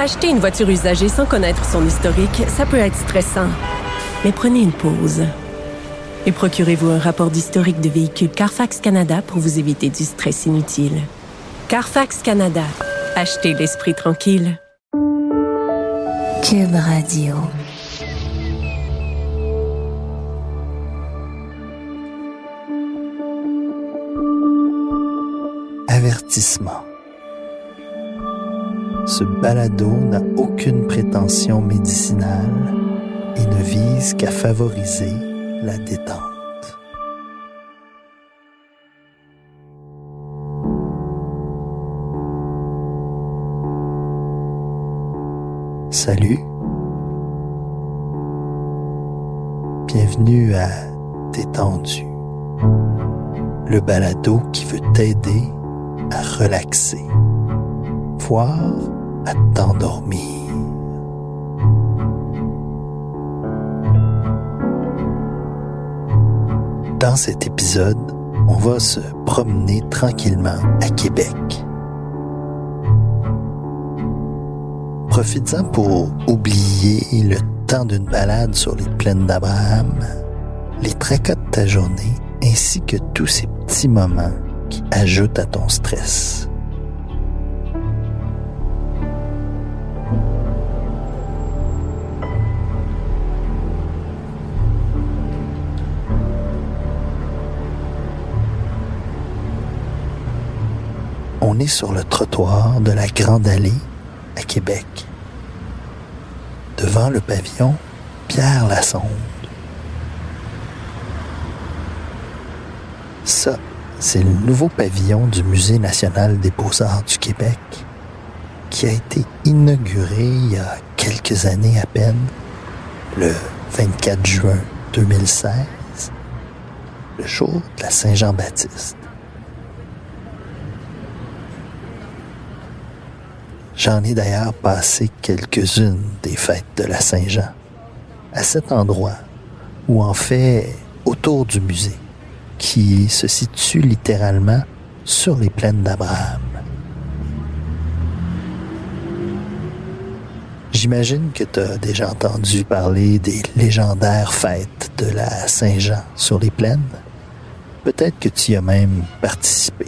Acheter une voiture usagée sans connaître son historique, ça peut être stressant. Mais prenez une pause. Et procurez-vous un rapport d'historique de véhicule Carfax Canada pour vous éviter du stress inutile. Carfax Canada. Achetez l'esprit tranquille. Cube Radio. Avertissement. Ce balado n'a aucune prétention médicinale et ne vise qu'à favoriser la détente. Salut. Bienvenue à Détendu, le balado qui veut t'aider à relaxer, voire à t'endormir. Dans cet épisode, on va se promener tranquillement à Québec. Profites-en pour oublier le temps d'une balade sur les plaines d'Abraham, les tracas de ta journée, ainsi que tous ces petits moments qui ajoutent à ton stress. On est sur le trottoir de la Grande Allée à Québec, devant le pavillon Pierre Lassonde. Ça, c'est le nouveau pavillon du Musée national des beaux-arts du Québec qui a été inauguré il y a quelques années à peine, le 24 juin 2016, le jour de la Saint-Jean-Baptiste. J'en ai d'ailleurs passé quelques-unes des fêtes de la Saint-Jean, à cet endroit, ou en fait autour du musée, qui se situe littéralement sur les plaines d'Abraham. J'imagine que tu as déjà entendu parler des légendaires fêtes de la Saint-Jean sur les plaines. Peut-être que tu y as même participé.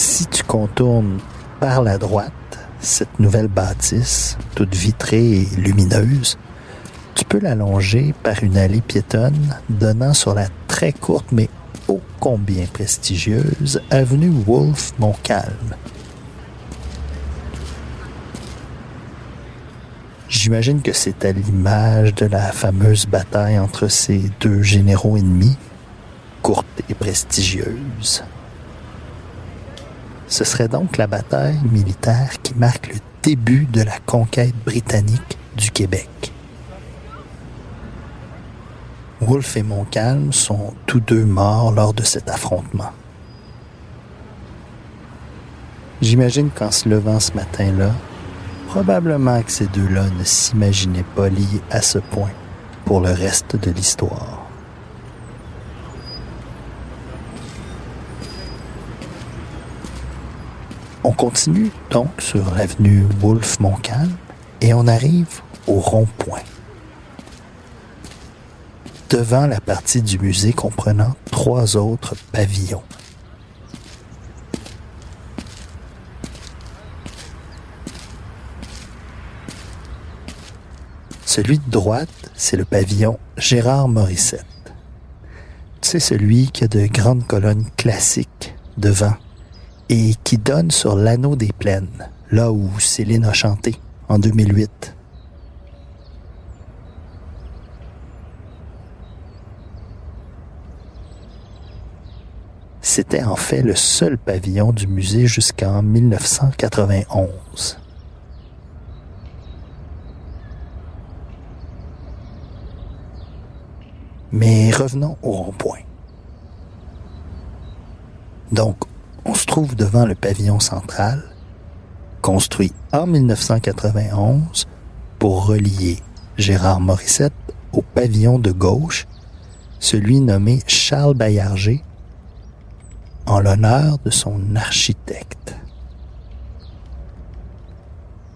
Si tu contournes par la droite cette nouvelle bâtisse, toute vitrée et lumineuse, tu peux l'allonger par une allée piétonne donnant sur la très courte mais ô combien prestigieuse avenue Wolfe Montcalm. J'imagine que c'est à l'image de la fameuse bataille entre ces deux généraux ennemis, courte et prestigieuse. Ce serait donc la bataille militaire qui marque le début de la conquête britannique du Québec. Wolfe et Montcalm sont tous deux morts lors de cet affrontement. J'imagine qu'en se levant ce matin-là, probablement que ces deux-là ne s'imaginaient pas liés à ce point pour le reste de l'histoire. On continue donc sur l'avenue Wolfe-Montcalm et on arrive au rond-point. Devant la partie du musée comprenant trois autres pavillons. Celui de droite, c'est le pavillon Gérard Morissette. C'est celui qui a de grandes colonnes classiques devant et qui donne sur l'anneau des plaines, là où Céline a chanté en 2008. C'était en fait le seul pavillon du musée jusqu'en 1991. Mais revenons au rond-point. Donc, on se trouve devant le pavillon central, construit en 1991 pour relier Gérard Morissette au pavillon de gauche, celui nommé Charles Baillarger, en l'honneur de son architecte.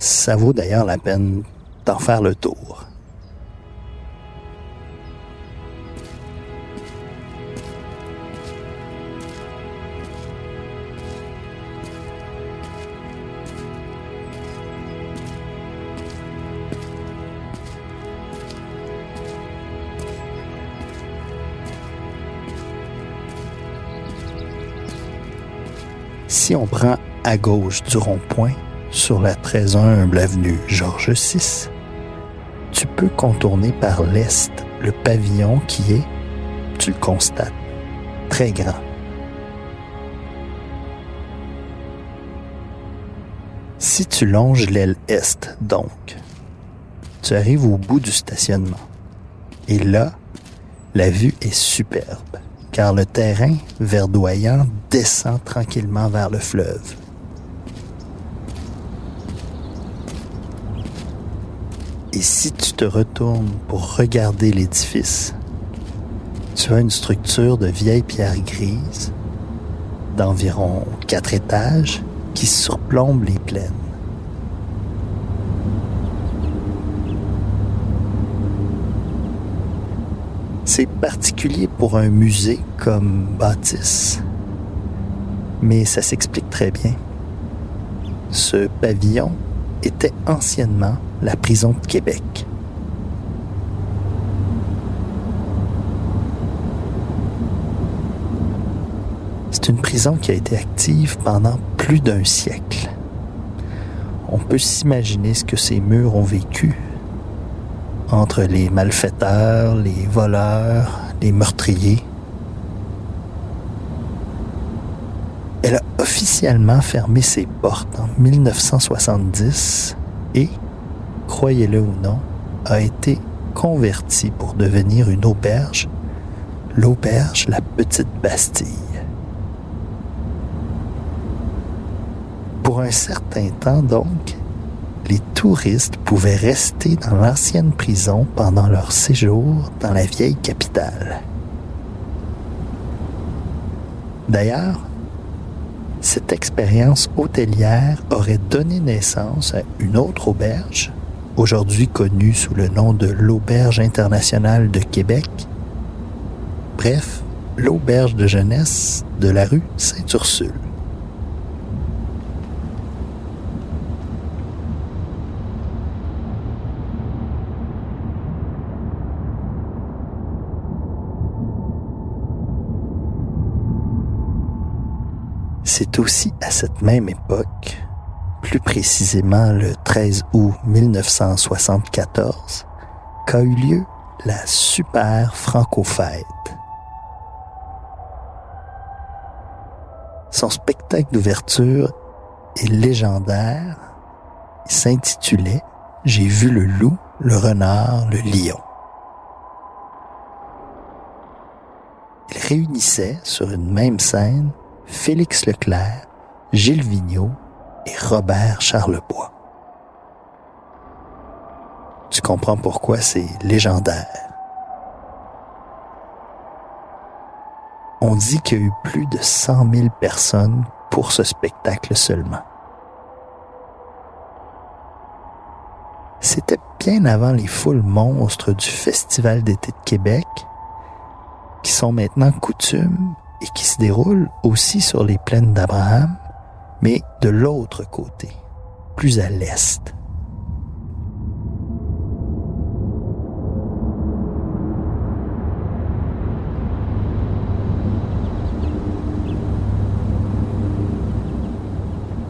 Ça vaut d'ailleurs la peine d'en faire le tour. Si on prend à gauche du rond-point, sur la très humble avenue Georges VI, tu peux contourner par l'est le pavillon qui est, tu le constates, très grand. Si tu longes l'aile est, donc, tu arrives au bout du stationnement. Et là, la vue est superbe car le terrain verdoyant descend tranquillement vers le fleuve. Et si tu te retournes pour regarder l'édifice, tu as une structure de vieille pierre grise d'environ quatre étages qui surplombe les plaines. C'est particulier pour un musée comme bâtisse, mais ça s'explique très bien. Ce pavillon était anciennement la prison de Québec. C'est une prison qui a été active pendant plus d'un siècle. On peut s'imaginer ce que ces murs ont vécu entre les malfaiteurs, les voleurs, les meurtriers. Elle a officiellement fermé ses portes en 1970 et, croyez-le ou non, a été convertie pour devenir une auberge, l'auberge La Petite Bastille. Pour un certain temps donc, les touristes pouvaient rester dans l'ancienne prison pendant leur séjour dans la vieille capitale. D'ailleurs, cette expérience hôtelière aurait donné naissance à une autre auberge, aujourd'hui connue sous le nom de l'Auberge internationale de Québec. Bref, l'auberge de jeunesse de la rue Sainte-Ursule. C'est aussi à cette même époque, plus précisément le 13 août 1974, qu'a eu lieu la Super Franco-Fête. Son spectacle d'ouverture est légendaire. Il s'intitulait J'ai vu le loup, le renard, le lion. Il réunissait sur une même scène Félix Leclerc, Gilles Vigneault et Robert Charlebois. Tu comprends pourquoi c'est légendaire. On dit qu'il y a eu plus de 100 000 personnes pour ce spectacle seulement. C'était bien avant les foules monstres du Festival d'été de Québec, qui sont maintenant coutumes et qui se déroule aussi sur les plaines d'Abraham, mais de l'autre côté, plus à l'est.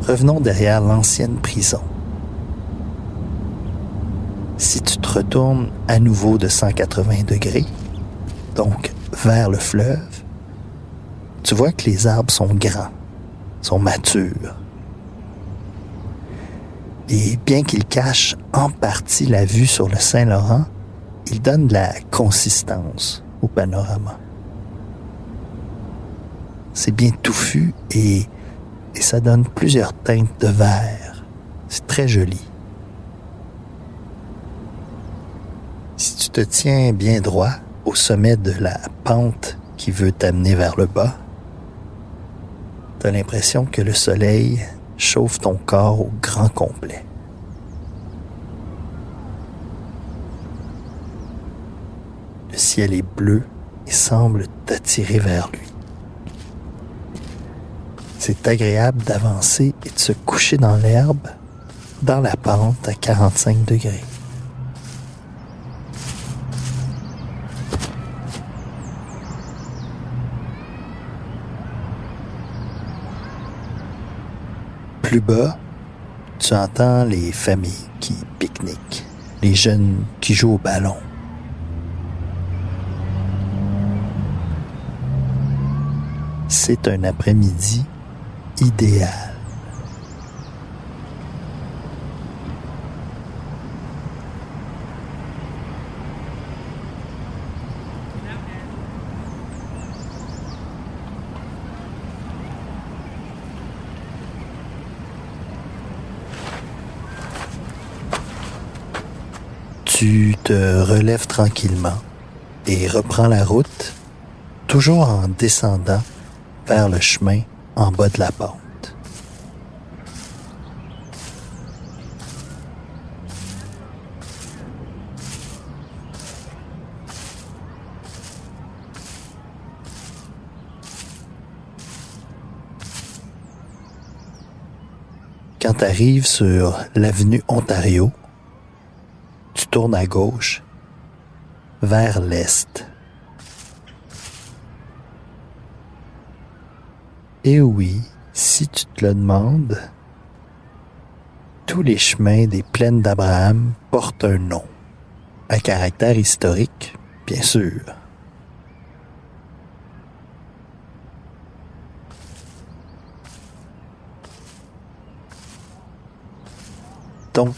Revenons derrière l'ancienne prison. Si tu te retournes à nouveau de 180 degrés, donc vers le fleuve, tu vois que les arbres sont grands, sont matures. Et bien qu'ils cachent en partie la vue sur le Saint-Laurent, ils donnent de la consistance au panorama. C'est bien touffu et, et ça donne plusieurs teintes de vert. C'est très joli. Si tu te tiens bien droit au sommet de la pente qui veut t'amener vers le bas, tu as l'impression que le soleil chauffe ton corps au grand complet. Le ciel est bleu et semble t'attirer vers lui. C'est agréable d'avancer et de se coucher dans l'herbe, dans la pente à 45 degrés. Plus bas, tu entends les familles qui pique-niquent, les jeunes qui jouent au ballon. C'est un après-midi idéal. Tu te relèves tranquillement et reprends la route, toujours en descendant vers le chemin en bas de la pente. Quand tu arrives sur l'avenue Ontario, tu tournes à gauche vers l'est. Et oui, si tu te le demandes, tous les chemins des plaines d'Abraham portent un nom, un caractère historique, bien sûr. Donc,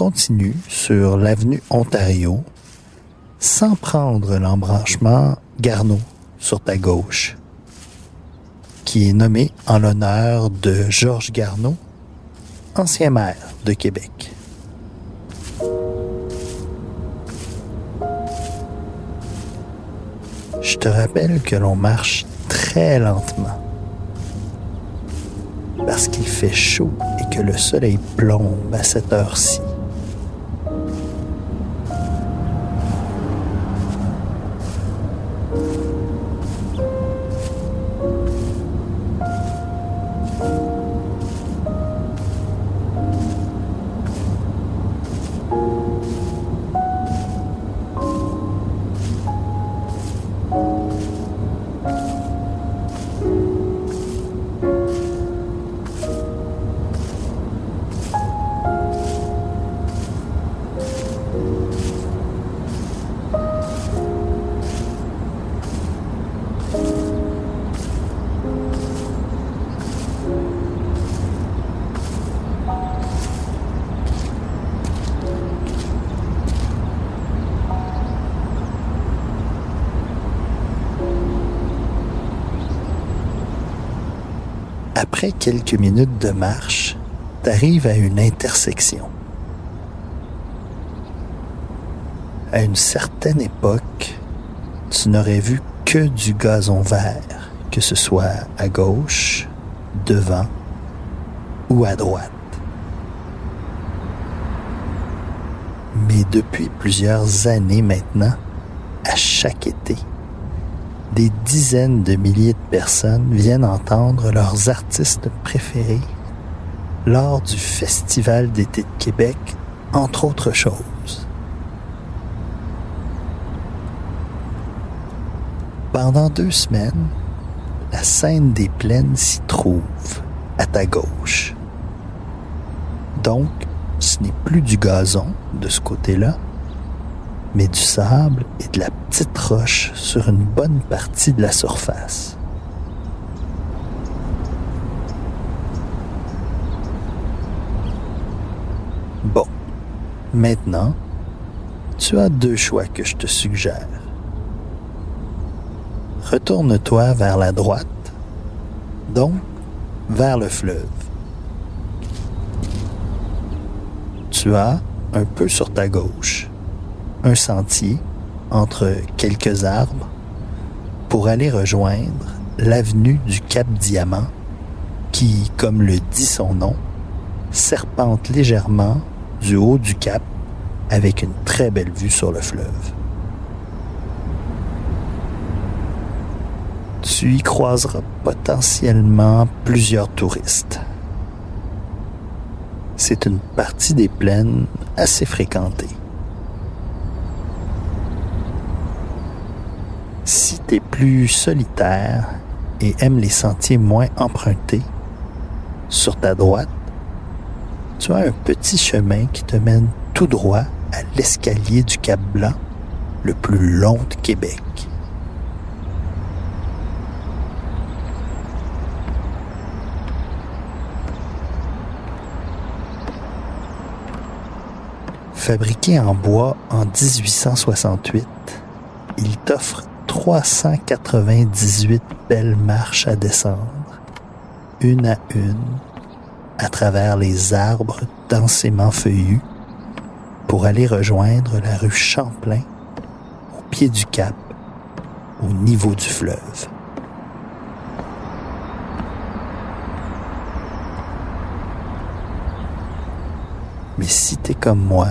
tu continues sur l'avenue Ontario sans prendre l'embranchement Garneau sur ta gauche, qui est nommé en l'honneur de Georges Garneau, ancien maire de Québec. Je te rappelle que l'on marche très lentement parce qu'il fait chaud et que le soleil plombe à cette heure-ci. Après quelques minutes de marche, tu arrives à une intersection. À une certaine époque, tu n'aurais vu que du gazon vert, que ce soit à gauche, devant ou à droite. Mais depuis plusieurs années maintenant, à chaque été, des dizaines de milliers de personnes viennent entendre leurs artistes préférés lors du Festival d'été de Québec, entre autres choses. Pendant deux semaines, la scène des plaines s'y trouve, à ta gauche. Donc, ce n'est plus du gazon de ce côté-là, mais du sable et de la petite roche sur une bonne partie de la surface. Bon, maintenant, tu as deux choix que je te suggère. Retourne-toi vers la droite, donc vers le fleuve. Tu as un peu sur ta gauche un sentier entre quelques arbres pour aller rejoindre l'avenue du Cap Diamant qui, comme le dit son nom, serpente légèrement du haut du cap avec une très belle vue sur le fleuve. Tu y croiseras potentiellement plusieurs touristes. C'est une partie des plaines assez fréquentée. Plus solitaire et aimes les sentiers moins empruntés, sur ta droite, tu as un petit chemin qui te mène tout droit à l'escalier du Cap Blanc, le plus long de Québec. Fabriqué en bois en 1868, il t'offre 398 belles marches à descendre, une à une, à travers les arbres densément feuillus, pour aller rejoindre la rue Champlain au pied du cap, au niveau du fleuve. Mais si t'es comme moi,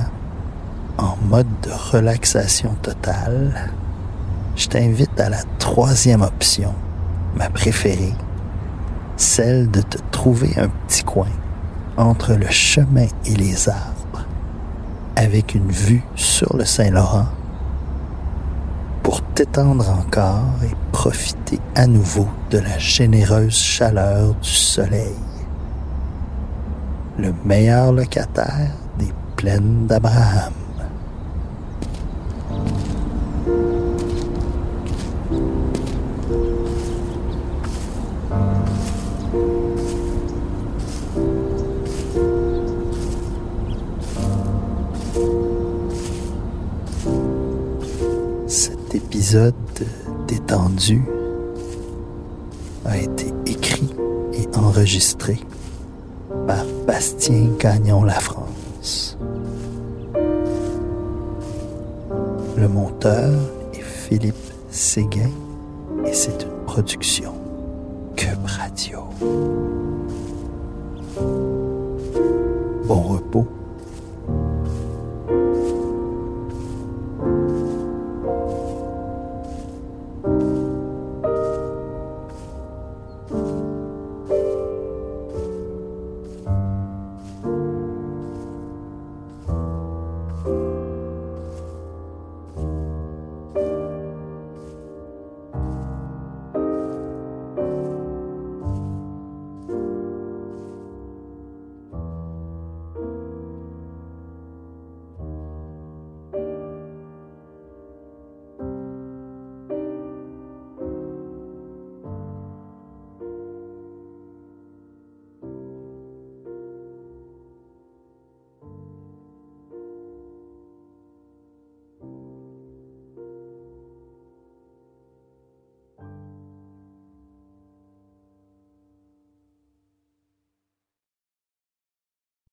en mode de relaxation totale, je t'invite à la troisième option, ma préférée, celle de te trouver un petit coin entre le chemin et les arbres, avec une vue sur le Saint-Laurent, pour t'étendre encore et profiter à nouveau de la généreuse chaleur du soleil. Le meilleur locataire des plaines d'Abraham. épisode détendu a été écrit et enregistré par Bastien Gagnon La France. Le monteur est Philippe Séguin et c'est une production Cube Radio. Bon repos.